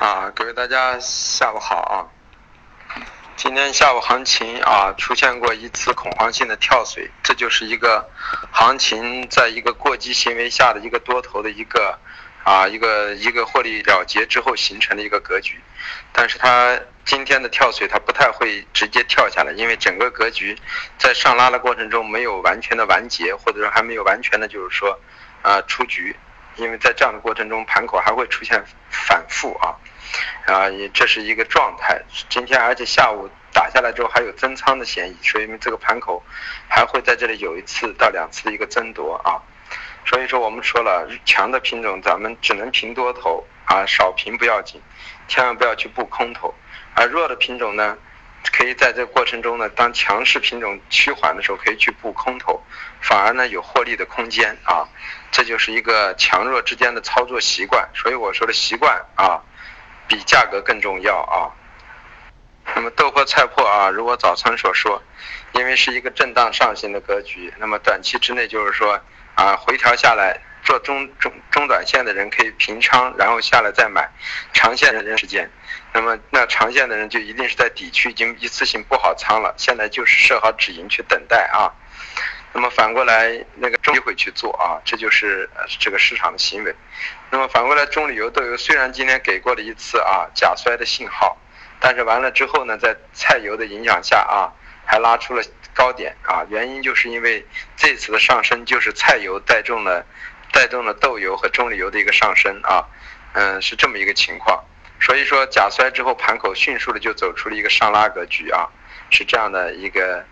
啊，各位大家下午好啊！今天下午行情啊出现过一次恐慌性的跳水，这就是一个行情在一个过激行为下的一个多头的一个啊一个一个获利了结之后形成的一个格局。但是它今天的跳水它不太会直接跳下来，因为整个格局在上拉的过程中没有完全的完结，或者说还没有完全的就是说啊出局。因为在这样的过程中，盘口还会出现反复啊，啊，也这是一个状态。今天而且下午打下来之后还有增仓的嫌疑，所以这个盘口还会在这里有一次到两次的一个争夺啊。所以说我们说了，强的品种咱们只能平多头啊，少平不要紧，千万不要去布空头。而弱的品种呢？可以在这个过程中呢，当强势品种趋缓的时候，可以去布空头，反而呢有获利的空间啊。这就是一个强弱之间的操作习惯，所以我说的习惯啊，比价格更重要啊。那么豆粕菜粕啊，如果早餐所说，因为是一个震荡上行的格局，那么短期之内就是说啊回调下来。做中中中短线的人可以平仓，然后下来再买，长线的人时间，那么那长线的人就一定是在底区已经一次性布好仓了，现在就是设好止盈去等待啊。那么反过来那个中会去做啊，这就是这个市场的行为。那么反过来中旅游豆油虽然今天给过了一次啊假摔的信号，但是完了之后呢，在菜油的影响下啊，还拉出了高点啊，原因就是因为这次的上升就是菜油带动了。带动了豆油和中榈油的一个上升啊，嗯，是这么一个情况。所以说假摔之后盘口迅速的就走出了一个上拉格局啊，是这样的一个，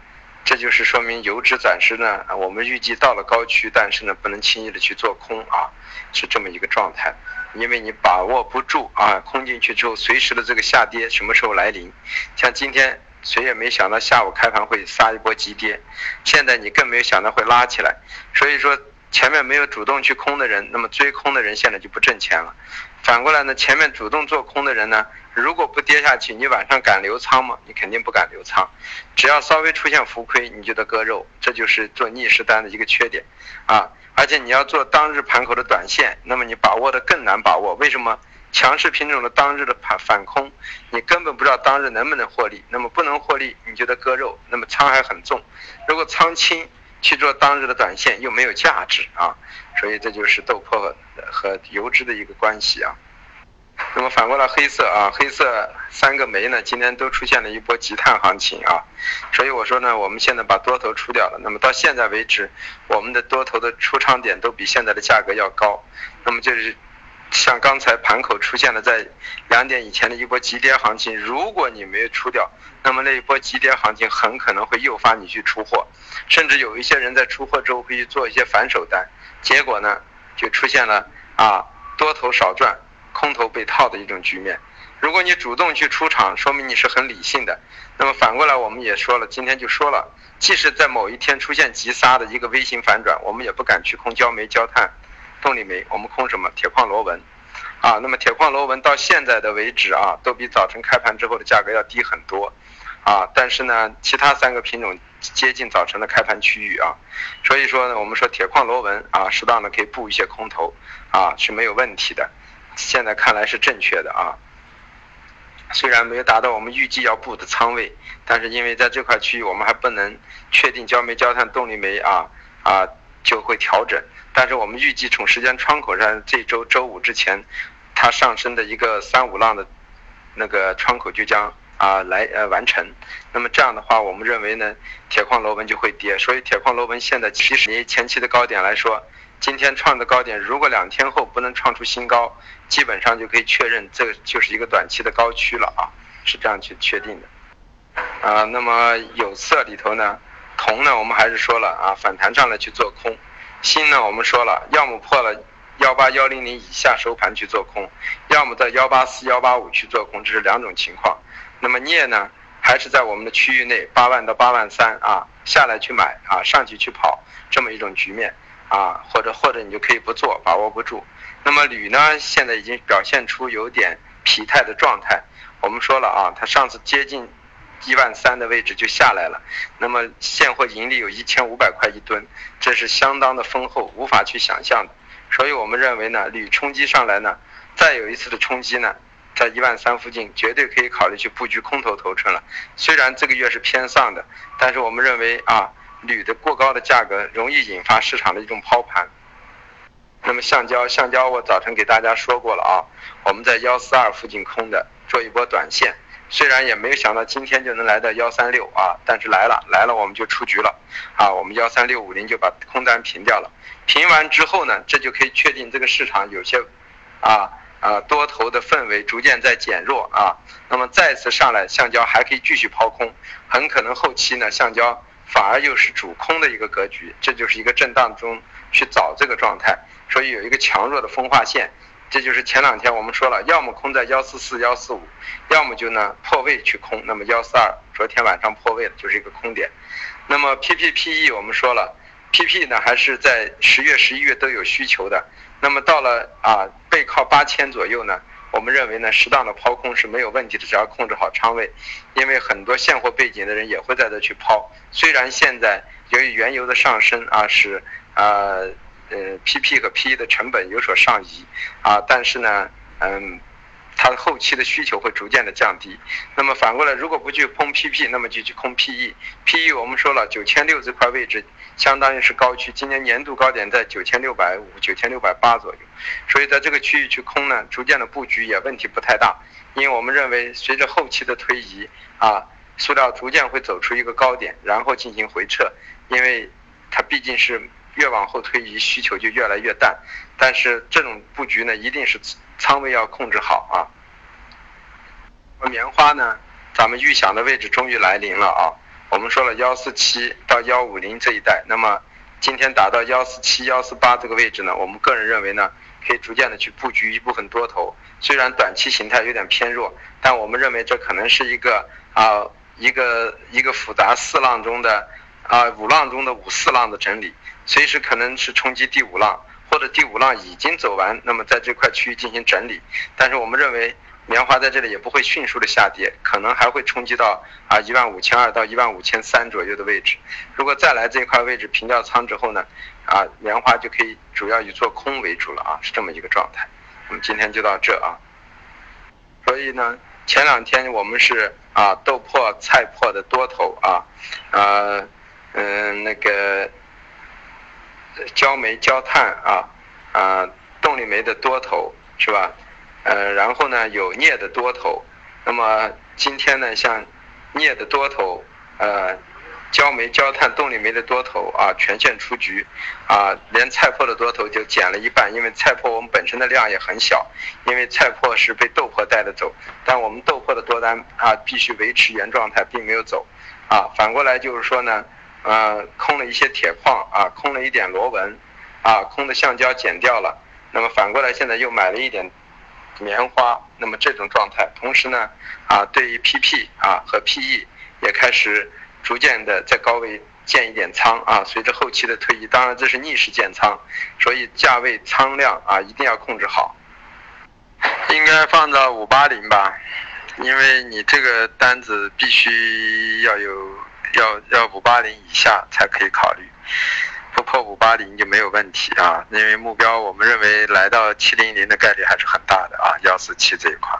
这就是说明油脂暂时呢，我们预计到了高区，但是呢不能轻易的去做空啊，是这么一个状态。因为你把握不住啊，空进去之后随时的这个下跌什么时候来临？像今天谁也没想到下午开盘会杀一波急跌，现在你更没有想到会拉起来，所以说。前面没有主动去空的人，那么追空的人现在就不挣钱了。反过来呢，前面主动做空的人呢，如果不跌下去，你晚上敢留仓吗？你肯定不敢留仓。只要稍微出现浮亏，你就得割肉，这就是做逆势单的一个缺点啊。而且你要做当日盘口的短线，那么你把握的更难把握。为什么？强势品种的当日的盘反空，你根本不知道当日能不能获利。那么不能获利，你就得割肉，那么仓还很重。如果仓轻。去做当日的短线又没有价值啊，所以这就是豆粕和油脂的一个关系啊。那么反过来黑色啊，黑色三个煤呢，今天都出现了一波极探行情啊。所以我说呢，我们现在把多头出掉了。那么到现在为止，我们的多头的出仓点都比现在的价格要高。那么就是。像刚才盘口出现了在两点以前的一波急跌行情，如果你没有出掉，那么那一波急跌行情很可能会诱发你去出货，甚至有一些人在出货之后会去做一些反手单，结果呢就出现了啊多头少赚，空头被套的一种局面。如果你主动去出场，说明你是很理性的。那么反过来我们也说了，今天就说了，即使在某一天出现急杀的一个微型反转，我们也不敢去空焦煤焦炭。动力煤，我们空什么？铁矿螺纹，啊，那么铁矿螺纹到现在的为止啊，都比早晨开盘之后的价格要低很多，啊，但是呢，其他三个品种接近早晨的开盘区域啊，所以说呢，我们说铁矿螺纹啊，适当的可以布一些空头，啊，是没有问题的，现在看来是正确的啊，虽然没有达到我们预计要布的仓位，但是因为在这块区域我们还不能确定焦煤、焦炭、动力煤啊啊就会调整。但是我们预计从时间窗口上，这周周五之前，它上升的一个三五浪的那个窗口就将啊来呃完成。那么这样的话，我们认为呢，铁矿螺纹就会跌。所以铁矿螺纹现在其实你前期的高点来说，今天创的高点，如果两天后不能创出新高，基本上就可以确认这就是一个短期的高区了啊，是这样去确定的。啊，那么有色里头呢，铜呢，我们还是说了啊，反弹上来去做空。锌呢，我们说了，要么破了幺八幺零零以下收盘去做空，要么在幺八四幺八五去做空，这是两种情况。那么镍呢，还是在我们的区域内八万到八万三啊，下来去买啊，上去去跑这么一种局面啊，或者或者你就可以不做，把握不住。那么铝呢，现在已经表现出有点疲态的状态。我们说了啊，它上次接近。一万三的位置就下来了，那么现货盈利有一千五百块一吨，这是相当的丰厚，无法去想象的。所以我们认为呢，铝冲击上来呢，再有一次的冲击呢，在一万三附近，绝对可以考虑去布局空头头寸了。虽然这个月是偏上的，但是我们认为啊，铝的过高的价格容易引发市场的一种抛盘。那么橡胶，橡胶我早晨给大家说过了啊，我们在幺四二附近空的，做一波短线。虽然也没有想到今天就能来到幺三六啊，但是来了来了我们就出局了啊，我们幺三六五零就把空单平掉了。平完之后呢，这就可以确定这个市场有些啊啊多头的氛围逐渐在减弱啊。那么再次上来，橡胶还可以继续抛空，很可能后期呢，橡胶反而又是主空的一个格局，这就是一个震荡中去找这个状态。所以有一个强弱的分化线，这就是前两天我们说了，要么空在幺四四、幺四五，要么就呢破位去空。那么幺四二昨天晚上破位了，就是一个空点。那么 PPPE 我们说了，PP 呢还是在十月、十一月都有需求的。那么到了啊背靠八千左右呢，我们认为呢适当的抛空是没有问题的，只要控制好仓位，因为很多现货背景的人也会在这去抛。虽然现在由于原油的上升啊，是啊。呃，PP 和 PE 的成本有所上移啊，但是呢，嗯，它后期的需求会逐渐的降低。那么反过来，如果不去空 PP，那么就去空 PE。PE 我们说了，九千六这块位置相当于是高区，今年年度高点在九千六百五、九千六百八左右，所以在这个区域去空呢，逐渐的布局也问题不太大。因为我们认为，随着后期的推移啊，塑料逐渐会走出一个高点，然后进行回撤，因为它毕竟是。越往后推移，需求就越来越淡，但是这种布局呢，一定是仓位要控制好啊。棉花呢，咱们预想的位置终于来临了啊。我们说了幺四七到幺五零这一带，那么今天达到幺四七、幺四八这个位置呢，我们个人认为呢，可以逐渐的去布局一部分多头。虽然短期形态有点偏弱，但我们认为这可能是一个啊一个一个复杂四浪中的啊五浪中的五四浪的整理。随时可能是冲击第五浪，或者第五浪已经走完，那么在这块区域进行整理。但是我们认为棉花在这里也不会迅速的下跌，可能还会冲击到啊一万五千二到一万五千三左右的位置。如果再来这块位置平掉仓之后呢，啊棉花就可以主要以做空为主了啊，是这么一个状态。我们今天就到这啊。所以呢，前两天我们是啊豆粕菜粕的多头啊，呃嗯那个。焦煤、焦炭啊，啊，动力煤的多头是吧？呃，然后呢有镍的多头，那么今天呢像镍的多头，呃，焦煤、焦炭、动力煤的多头啊全线出局，啊，连菜粕的多头就减了一半，因为菜粕我们本身的量也很小，因为菜粕是被豆粕带着走，但我们豆粕的多单啊必须维持原状态，并没有走，啊，反过来就是说呢。呃，空了一些铁矿啊，空了一点螺纹，啊，空的橡胶减掉了。那么反过来，现在又买了一点棉花。那么这种状态，同时呢，啊，对于 PP 啊和 PE 也开始逐渐的在高位建一点仓啊。随着后期的推移，当然这是逆势建仓，所以价位仓量啊一定要控制好。应该放到五八零吧，因为你这个单子必须要有。要要五八零以下才可以考虑，不破五八零就没有问题啊，因为目标我们认为来到七零零的概率还是很大的啊，幺四七这一块。